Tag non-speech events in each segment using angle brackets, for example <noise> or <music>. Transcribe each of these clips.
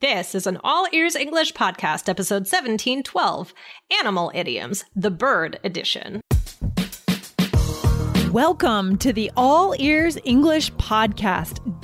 This is an All Ears English podcast, episode 1712 Animal Idioms, the Bird Edition. Welcome to the All Ears English podcast,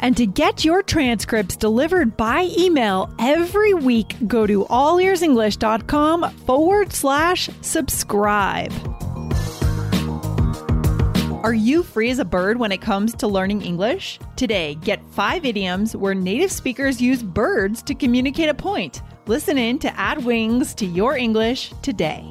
And to get your transcripts delivered by email every week, go to allearsenglish.com forward slash subscribe. Are you free as a bird when it comes to learning English? Today, get five idioms where native speakers use birds to communicate a point. Listen in to add wings to your English today.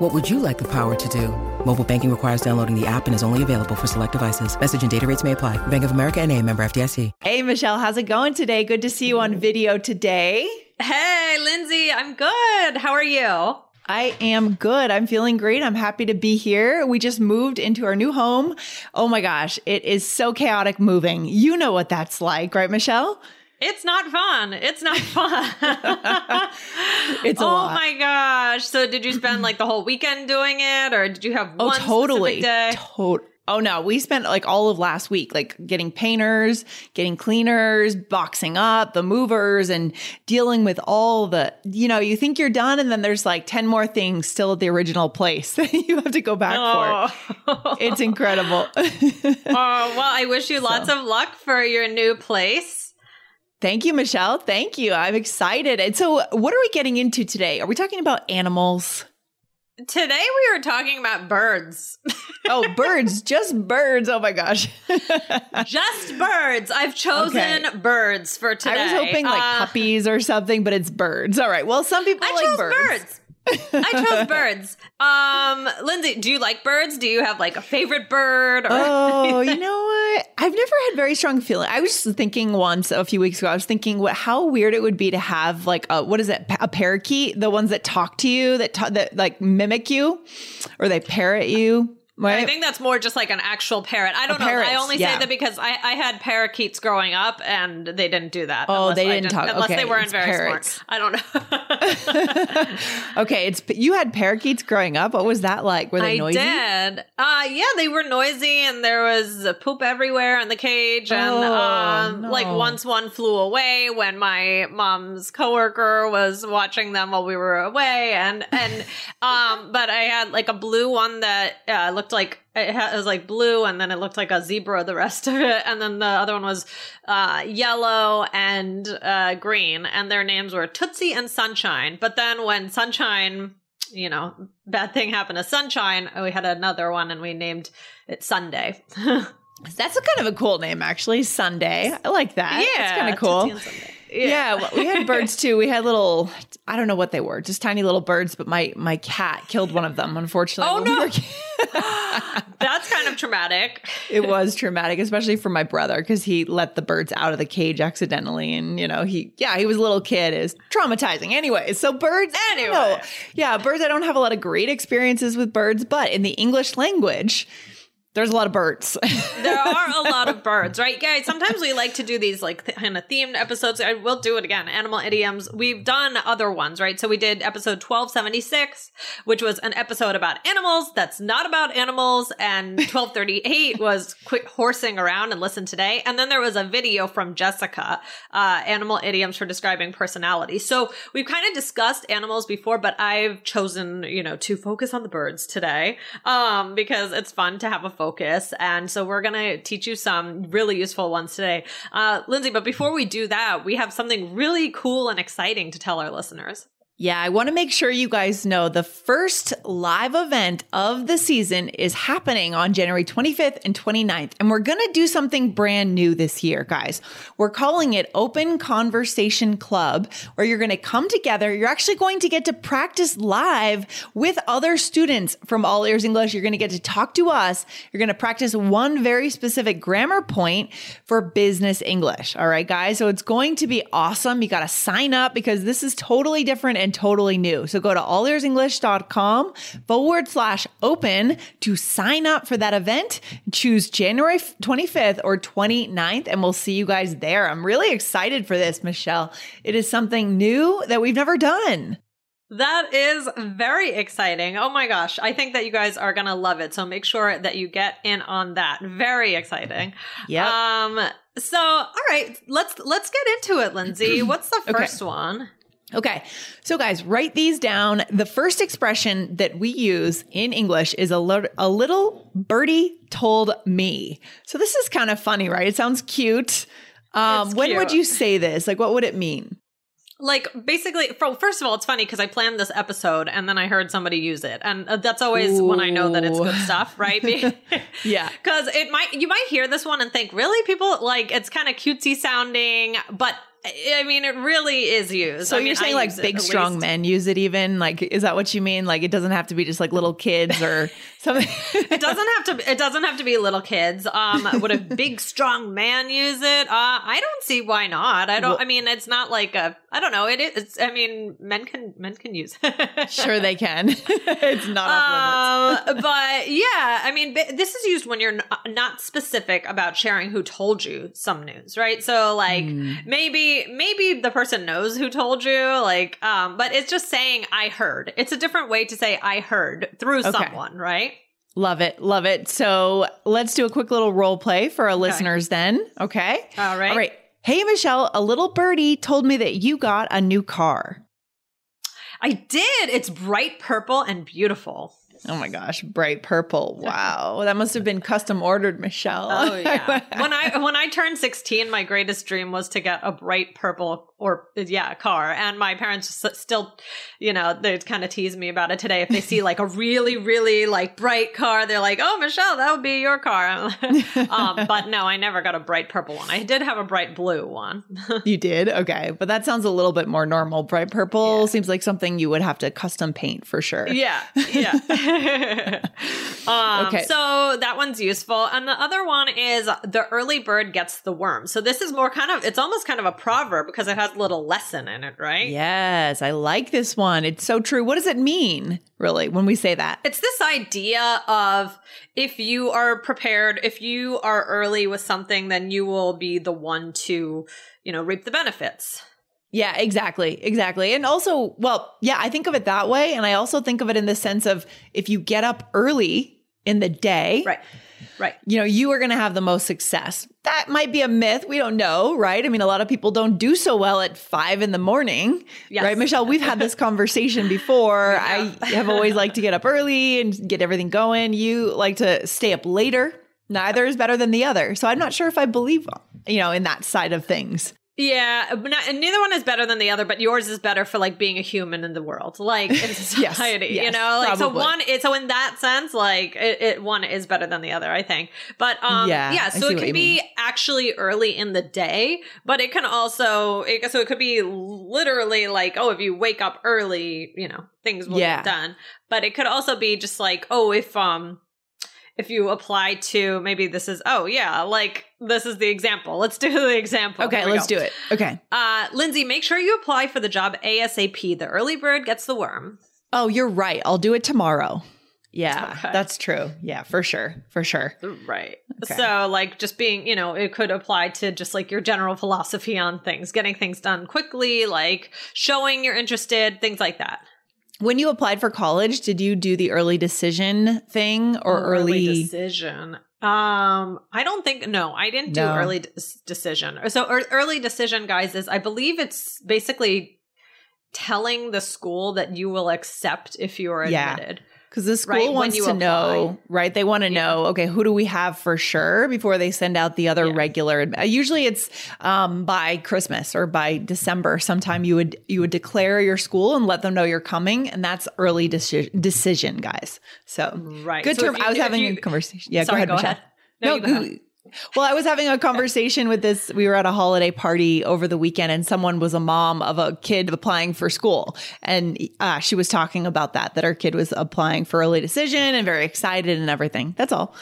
What would you like the power to do? Mobile banking requires downloading the app and is only available for select devices. Message and data rates may apply. Bank of America and a member FDIC. Hey, Michelle, how's it going today? Good to see you on video today. Hey, Lindsay, I'm good. How are you? I am good. I'm feeling great. I'm happy to be here. We just moved into our new home. Oh my gosh, it is so chaotic moving. You know what that's like, right, Michelle? It's not fun. It's not <laughs> fun. <laughs> It's a oh lot. my gosh. So did you spend like the whole weekend doing it or did you have Oh, one totally. day? Tot- oh no, we spent like all of last week, like getting painters, getting cleaners, boxing up the movers, and dealing with all the. You know, you think you're done, and then there's like ten more things still at the original place <laughs> that you have to go back for. Oh. It's incredible. oh, well, I wish you lots of luck for your new place. Thank you, Michelle. Thank you. I'm excited. And so, what are we getting into today? Are we talking about animals? Today we were talking about birds. <laughs> Oh, birds, just birds. Oh my gosh. <laughs> Just birds. I've chosen Okay. birds for today. I was hoping like Uh, puppies or something, but it's birds. All right. Well, some people I like chose birds. birds. I chose <laughs> birds. Um, Lindsay, do you like birds? Do you have like a favorite bird? Or- Oh, you <laughs> know what? I've never had very strong feeling. I was just thinking once a few weeks ago. I was thinking what how weird it would be to have like a what is it? A parakeet, the ones that talk to you, that ta- that like mimic you, or they parrot you. Right? I think that's more just like an actual parrot. I don't know. I only yeah. say that because I, I had parakeets growing up and they didn't do that. Oh, unless they I didn't talk. Unless Okay, they weren't very parrots. smart. I don't know. <laughs> <laughs> okay, it's you had parakeets growing up. What was that like? Were they I noisy? did. Uh yeah, they were noisy and there was poop everywhere in the cage. And Oh, um like once one flew away when my mom's coworker was watching them while we were away. And and <laughs> um but I had like a blue one that uh, looked like it, it was like blue and then it looked like a zebra the rest of it and then the other one was uh, yellow and uh, green and their names were tootsie and sunshine but then when sunshine you know bad thing happened to sunshine we had another one and we named it sunday <laughs> That's a kind of a cool name, actually. Sunday. I like that. yeah it's kind of cool. Sunday. Yeah, well, we had birds <laughs> too. We had little, I don't know what they were, just tiny little birds. But my my cat killed one of them. Unfortunately, Oh, when we no. <laughs> that's kind of traumatic it was traumatic, especially for my brother because he let the birds out of the cage accidentally, and you know he, yeah, he was a little kid. Is traumatizing. Anyway, so birds. Anyway. no, yeah, birds. I don't have a lot of great experiences with birds, but in the English language, there's a lot of birds. <laughs> there are a lot of birds, right, guys? Sometimes we like to do these like th- kind of themed episodes. I will do it again. Animal idioms. We've done other ones, right? So we did episode twelve seventy six, which was an episode about animals. That's not about animals, and twelve thirty eight was quick horsing around and listen today. And then there was a video from Jessica, uh, animal idioms for describing personality. So we've kind of discussed animals before, but I've chosen, you know, to focus on the birds today, um, because it's fun to have a focus. And so we're going to teach you some really useful ones today. Uh, Lindsay, but before we do that, we have something really cool and exciting to tell our listeners. Yeah, I want to make sure you guys know the first live event of the season is happening on January 25th and 29th. And we're going to do something brand new this year, guys. We're calling it Open Conversation Club, where you're going to come together. You're actually going to get to practice live with other students from All Ears English. You're going to get to talk to us. You're going to practice one very specific grammar point for business English. All right, guys. So it's going to be awesome. You got to sign up because this is totally different and totally new. So go to allearsenglish.com forward slash open to sign up for that event. Choose January 25th or 29th, and we'll see you guys there. I'm really excited for this, Michelle. It is something new that we've never done. That is very exciting. Oh my gosh. I think that you guys are going to love it. So make sure that you get in on that. Very exciting. Yeah. Um so all right, let's let's get into it, Lindsay. <clears throat> What's the Okay. first one? Okay. So, guys, write these down. The first expression that we use in English is a, lit- a little birdie told me. So, this is kind of funny, right? It sounds cute. Um, It's when would you say this? Like, what would it mean? Like basically, for, first of all, it's funny because I planned this episode and then I heard somebody use it, and uh, that's always when I know that it's good stuff, right? <laughs> <laughs> Yeah. because it might you might hear this one and think, really, people like it's kind of cutesy sounding, but I mean, it really is used. So I mean, you're saying I like big strong least. men use it even? Like is that what you mean? Like it doesn't have to be just like little kids or <laughs> something. It doesn't have to. It doesn't have to be little kids. Um, would a <laughs> big strong man use it? Uh, I don't see why not. I don't. Well- I mean, it's not like a. I don't know. It is. I mean, men can men can use. it. <laughs> sure they can. it's not off limits. Um, but yeah, I mean, this is used when you're not specific about sharing who told you some news, right? So, like, Hmm. maybe maybe the person knows who told you, like, um, but it's just saying I heard. It's a different way to say I heard through Okay. someone, right? Love it. Love it. So let's do a quick little role play for our listeners then. Okay. All right. All right. Hey, Michelle, a little birdie told me that you got a new car. I did. It's bright purple and beautiful. Oh my gosh, bright purple. <laughs> Wow. that must have been custom ordered, Michelle. Oh yeah. <laughs> when I when I turned 16, my greatest dream was to get a bright purple or yeah, a car. And my parents still, you know, they kind of tease me about it today. If they see like a really really like bright car, they're like, "Oh, Michelle, that would be your car." <laughs> um, but no, I never got a bright purple one. I did have a bright blue one. <laughs> you did? Okay. But that sounds a little bit more normal. Bright purple seems like something you would have to custom paint for sure. Yeah, yeah. <laughs> um, Okay. So that one's useful, and the other one is the early bird gets the worm. So this is more kind of it's almost kind of a proverb because it has little lesson in it, right? Yes, I like this one. It's so true. What does it mean, really, when we say that? It's this idea of if you are prepared, if you are early with something, then you will be the one to, you know, reap the benefits. Yeah, exactly. Exactly. And also, well, yeah, I think of it that way. And I also think of it in the sense of if you get up early in the day, Right. Right. you know, you are going to have the most success. That might be a myth. We don't know, right? I mean, a lot of people don't do so well at five in the morning, Yes. right? Michelle, we've had this conversation before. <laughs> We I have. have always liked to get up early and get everything going. You like to stay up later. Neither is better than the other. So I'm not sure if I believe, you know, in that side of things. Yeah, but not, and neither one is better than the other, but yours is better for like being a human in the world, like in <laughs> society. you yes, know, like so one. It, so in that sense, like it, it one is better than the other, I think. But um, Yeah, yeah, so it can you be actually early in the day, but it can also it, so it could be literally like oh, if you wake up early, you know, things will Yeah. get done. But it could also be just like oh, if um if you apply to maybe this is oh yeah like this is the example let's do the example Okay, let's go. do it. Okay. uh lindsay make sure you apply for the job asap the early bird gets the worm Oh, you're right. I'll do it tomorrow. Yeah, <laughs> Okay. that's true. Yeah, for sure. For sure. right Okay. so like just being you know it could apply to just like your general philosophy on things getting things done quickly like showing you're interested things like that When you applied for college, did you do the early decision thing or Oh, early? decision um i don't think no i didn't do early de- decision so ear- early decision guys is i believe it's basically telling the school that you will accept if you are Yeah. Because the school Right, wants to apply. know, right? They want to know, okay, who do we have for sure before they send out the other Yeah. regular. uh, Usually it's um, by Christmas or by December. Sometime you would you would declare your school and let them know you're coming, and that's early deci- decision, guys. So Right. good So term. you- I was having you- a conversation. Yeah, Sorry, go ahead, go Michelle. ahead. No, ahead. Well, I was having a conversation with this. We were at a holiday party over the weekend, and someone was a mom of a kid applying for school, and uh, she was talking about that that her kid was applying for early decision and very excited and everything. That's all.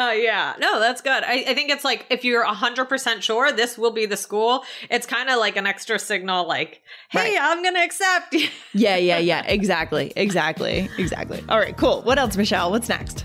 Oh yeah, no, that's good. I, I think it's like if you're hundred percent sure this will be the school, it's kind of like an extra signal, like, "Hey, Right. I'm gonna accept." <laughs> Yeah, yeah, yeah. Exactly, exactly, exactly. All right, cool. What else, Michelle? What's next?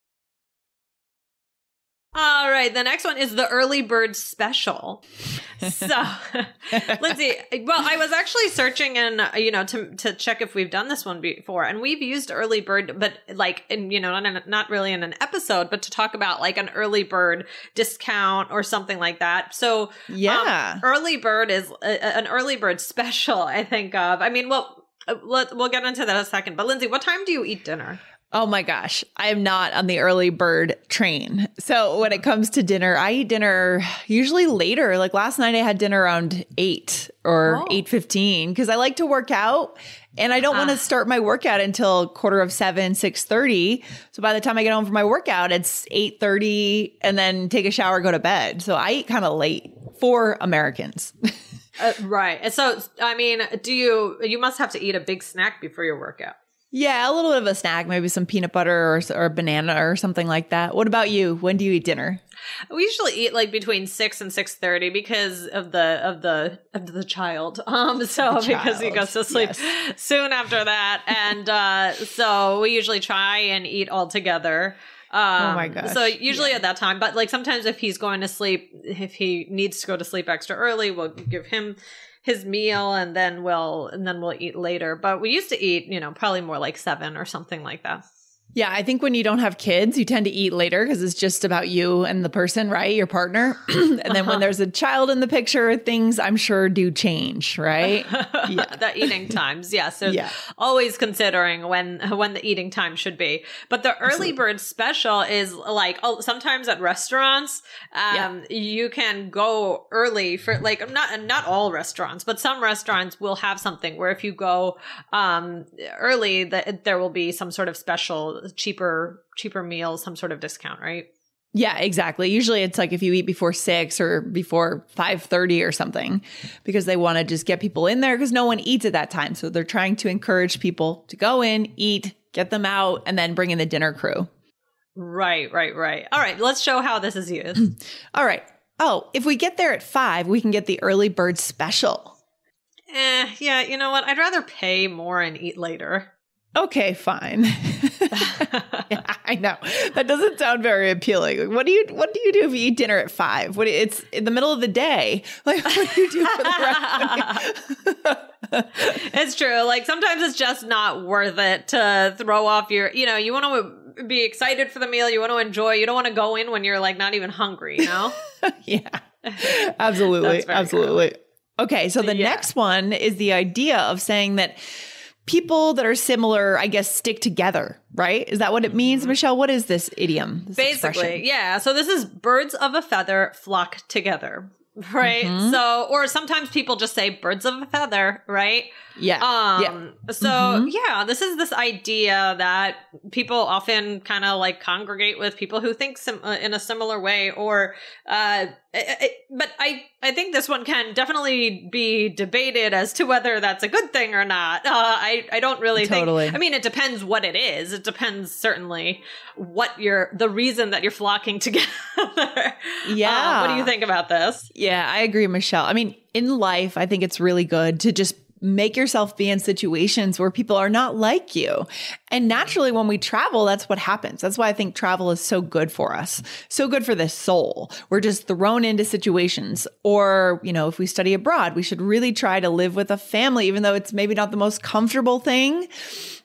All right, the next one is the early bird special. So, <laughs> Lindsay, well, I was actually searching and uh, you know to to check if we've done this one before, and we've used early bird, but like in you know not, in- not really in an episode, but to talk about like an early bird discount or something like that. So, um, Yeah. early bird is a, a- an early bird special. I think of. I mean, well, uh, let, we'll get into that in a second. But Lindsay, what time do you eat dinner? Oh my gosh, I am not on the early bird train. So when it comes to dinner, I eat dinner usually later. Like last night, I had dinner around eight or Oh. eight fifteen because I like to work out, and I don't want to start my workout until quarter of seven, six thirty. So by the time I get home from my workout, it's eight thirty, and then take a shower, go to bed. So I eat kind of late for Americans. <laughs> Uh, right. And so, I mean, do you, you must have to eat a big snack before your workout. Yeah, a little bit of a snack, maybe some peanut butter or, or banana or something like that. What about you? When do you eat dinner? We usually eat like between six and six thirty because of the of the of the child. <laughs> Um, so because he goes to sleep yes. soon after that, and uh, so we usually try and eat all together. Um, Oh my gosh, So usually yeah. at that time, but like sometimes if he's going to sleep, if he needs to go to sleep extra early, we'll give him his meal and then we'll and then we'll eat later. But we used to eat, you know, probably more like seven or something like that. Yeah, I think when you don't have kids, you tend to eat later because it's just about you and the person, right? Your partner. <clears throat> and then Uh-huh. when there's a child in the picture, things I'm sure do change, right? <laughs> Yeah. the eating times yes so Yeah. always considering when when the eating time should be but the early bird special is like oh sometimes at restaurants um you can go early for like not not all restaurants but some restaurants will have something where if you go um early that there will be some sort of special cheaper cheaper meal some sort of discount right Yeah, exactly. Usually it's like if you eat before six or before five thirty or something, because they want to just get people in there because no one eats at that time. So they're trying to encourage people to go in, eat, get them out, and then bring in the dinner crew. right right right all right let's show how this is used <clears throat> All right. Oh, if we get there at five, we can get the early bird special. eh yeah you know what i'd rather pay more and eat later Okay, fine. <laughs> Yeah, I know that doesn't sound very appealing. Like, what do you What do you do if you eat dinner at five? What it's in the middle of the day. <laughs> Like, what do you do for the rest? <laughs> it's true. Like sometimes it's just not worth it to throw off your, you know, you want to be excited for the meal, you want to enjoy, you don't want to go in when you're like not even hungry, you know? yeah, absolutely, absolutely. Okay, so the Yeah. next one is the idea of saying that people that are similar, I guess, stick together. Right? Is that what it means, mm-hmm. Michelle? What is this idiom? this Basically, expression? yeah. So this is birds of a feather flock together. <laughs> Right. Mm-hmm. So, or sometimes people just say birds of a feather, right? yeah, Um, yeah. so Mhm. yeah, this is this idea that people often kind of like congregate with people who think sim- uh, in a similar way, or, uh, it, it- but I, I think this one can definitely be debated as to whether that's a good thing or not. Uh, I, I don't really Totally. think, I mean, it depends what it is. It depends certainly what you're, the reason that you're flocking <laughs> together. Yeah. Uh, what do you think about this? Yeah, I agree, Michelle. I mean, in life, I think it's really good to just make yourself be in situations where people are not like you. And naturally, when we travel, that's what happens. That's why I think travel is so good for us, so good for the soul. We're just thrown into situations. Or, you know, if we study abroad, we should really try to live with a family, even though it's maybe not the most comfortable thing.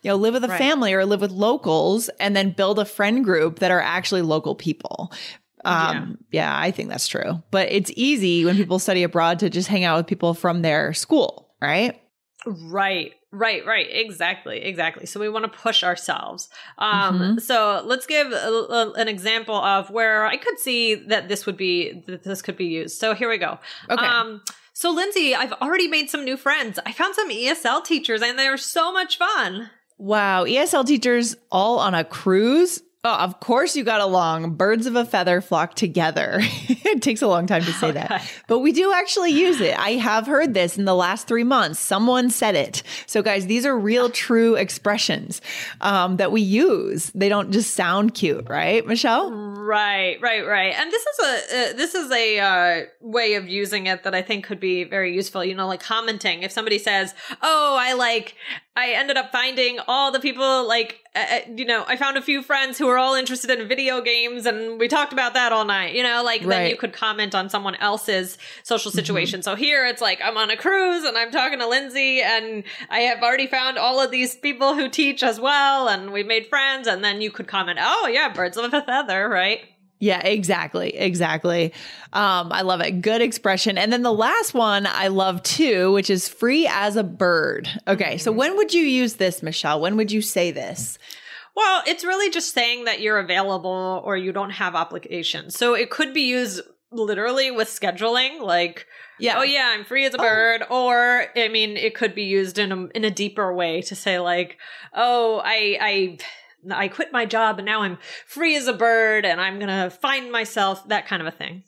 You know, live with a Right. family or live with locals and then build a friend group that are actually local people. Um, yeah, I think that's true. But it's easy when people study abroad to just hang out with people from their school, right? Right, right, right. Exactly, exactly. So we want to push ourselves. Um, Mm-hmm. So let's give a, a- an example of where I could see that this would be that this could be used. So here we go. Okay. Um, so Lindsay, I've already made some new friends. I found some ESL teachers, and they're so much fun. Wow. ESL teachers all on a cruise. Oh, of course you got along. Birds of a feather flock together. <laughs> it takes a long time to say that, but we do actually use it. I have heard this in the last three months. Someone said it. So, guys, these are real, true expressions um, that we use. They don't just sound cute, right, Michelle? Right, right, right. And this is a uh, this is a uh, way of using it that I think could be very useful. You know, like commenting. If somebody says, "Oh, I like," I ended up finding all the people like, uh, uh, you know, I found a few friends who were all interested in video games, and we talked about that all night. You know, like then Right. Mm-hmm. you could comment on someone else's social situation. So here it's like I'm on a cruise and I'm talking to Lindsay, and I have already found all of these people who teach as well, and we've made friends. And then you could comment, "Oh yeah, birds of a feather," right? Yeah, exactly. Exactly. Um, I love it. Good expression. And then the last one I love too, which is free as a bird. Okay. So when would you use this, Michelle? When would you say this? Well, it's really just saying that you're available or you don't have obligations. So it could be used literally with scheduling, like, Yeah. oh yeah, I'm free as a bird. Or I mean, it could be used in a in a deeper way to say like, oh, I I I quit my job and now I'm free as a bird and I'm gonna find myself that kind of a thing.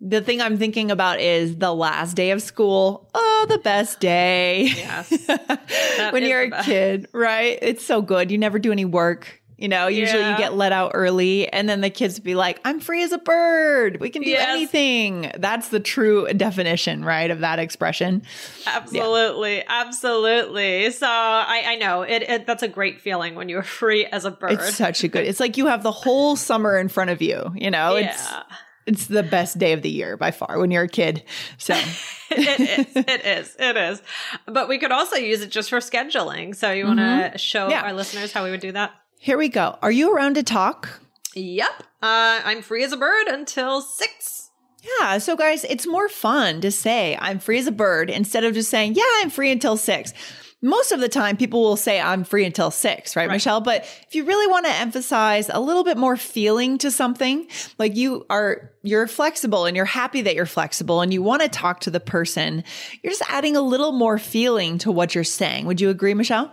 The thing I'm thinking about is the last day of school. Oh, the best day. Yes. <laughs> when you're a best. kid, right? It's so good. You never do any work. You know, usually you get let out early, and then the kids be like, I'm free as a bird. We can do Yes. anything. That's the true definition, right, of that expression. Absolutely, absolutely. So I, I know it, it. That's a great feeling when you're <laughs> free as a bird. It's such a good. It's like you have the whole summer in front of you. You know, it's yeah. it's the best day of the year by far when you're a kid. So <laughs> it is. It is. It is. But we could also use it just for scheduling. So you want to show Mm-hmm. Yeah. our listeners how we would do that? Here we go. Are you around to talk? Yep. Uh, I'm free as a bird until six. Yeah. So, guys, it's more fun to say I'm free as a bird instead of just saying, yeah, I'm free until six. Most of the time, people will say I'm free until six, right, Right. Michelle? But if you really want to emphasize a little bit more feeling to something, like you are, you're flexible and you're happy that you're flexible and you want to talk to the person, you're just adding a little more feeling to what you're saying. Would you agree, Michelle?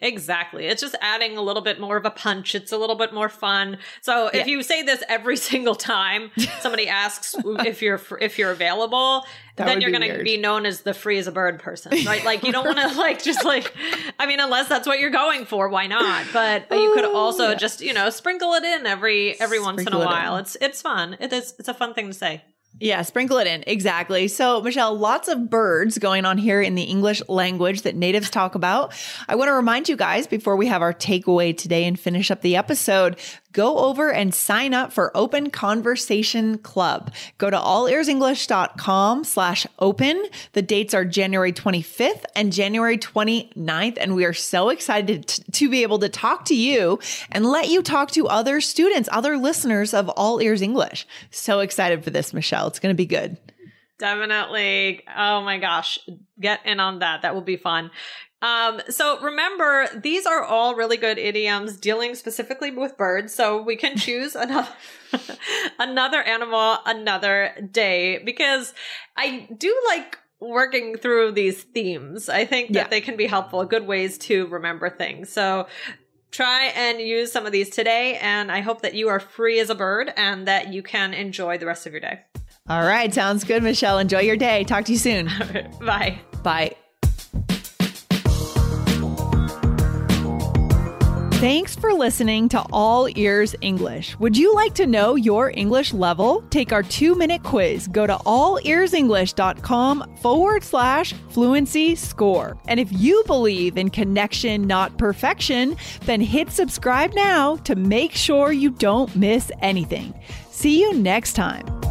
Exactly. It's just adding a little bit more of a punch. It's a little bit more fun. So if Yeah. you say this every <laughs> single time somebody asks <laughs> if you're if you're available, That then you're going to be known as the free as a bird person, <laughs> right? Like you don't want to like just like I mean unless that's what you're going for, why not? But you could oh, also yeah. just, you know, sprinkle it in every every once in a Sprinkle it while. in. It's it's fun. It is it's a fun thing to say. Yeah, sprinkle it in. Exactly. So, Michelle, lots of birds going on here in the English language that natives talk about. I want to remind you guys before we have our takeaway today and finish up the episode, go over and sign up for Open Conversation Club. Go to allearsenglish.com slash open. The dates are January 25th and January 29th. And we are so excited t- to be able to talk to you and let you talk to other students, other listeners of All Ears English. So excited for this, Michelle. It's going to be good. Definitely. Oh my gosh. Get in on that. That will be fun. Um, so remember, these are all really good idioms dealing specifically with birds. So we can <laughs> choose another, <laughs> another animal another day because I do like working through these themes. I think that Yeah. they can be helpful, good ways to remember things. So try and use some of these today. And I hope that you are free as a bird and that you can enjoy the rest of your day. All right. Sounds good, Michelle. Enjoy your day. Talk to you soon. <laughs> Bye. Bye. Thanks for listening to All Ears English. Would you like to know your English level? Take our two minute quiz. Go to allearsenglish.com forward slash fluency score. And if you believe in connection, not perfection, then hit subscribe now to make sure you don't miss anything. See you next time.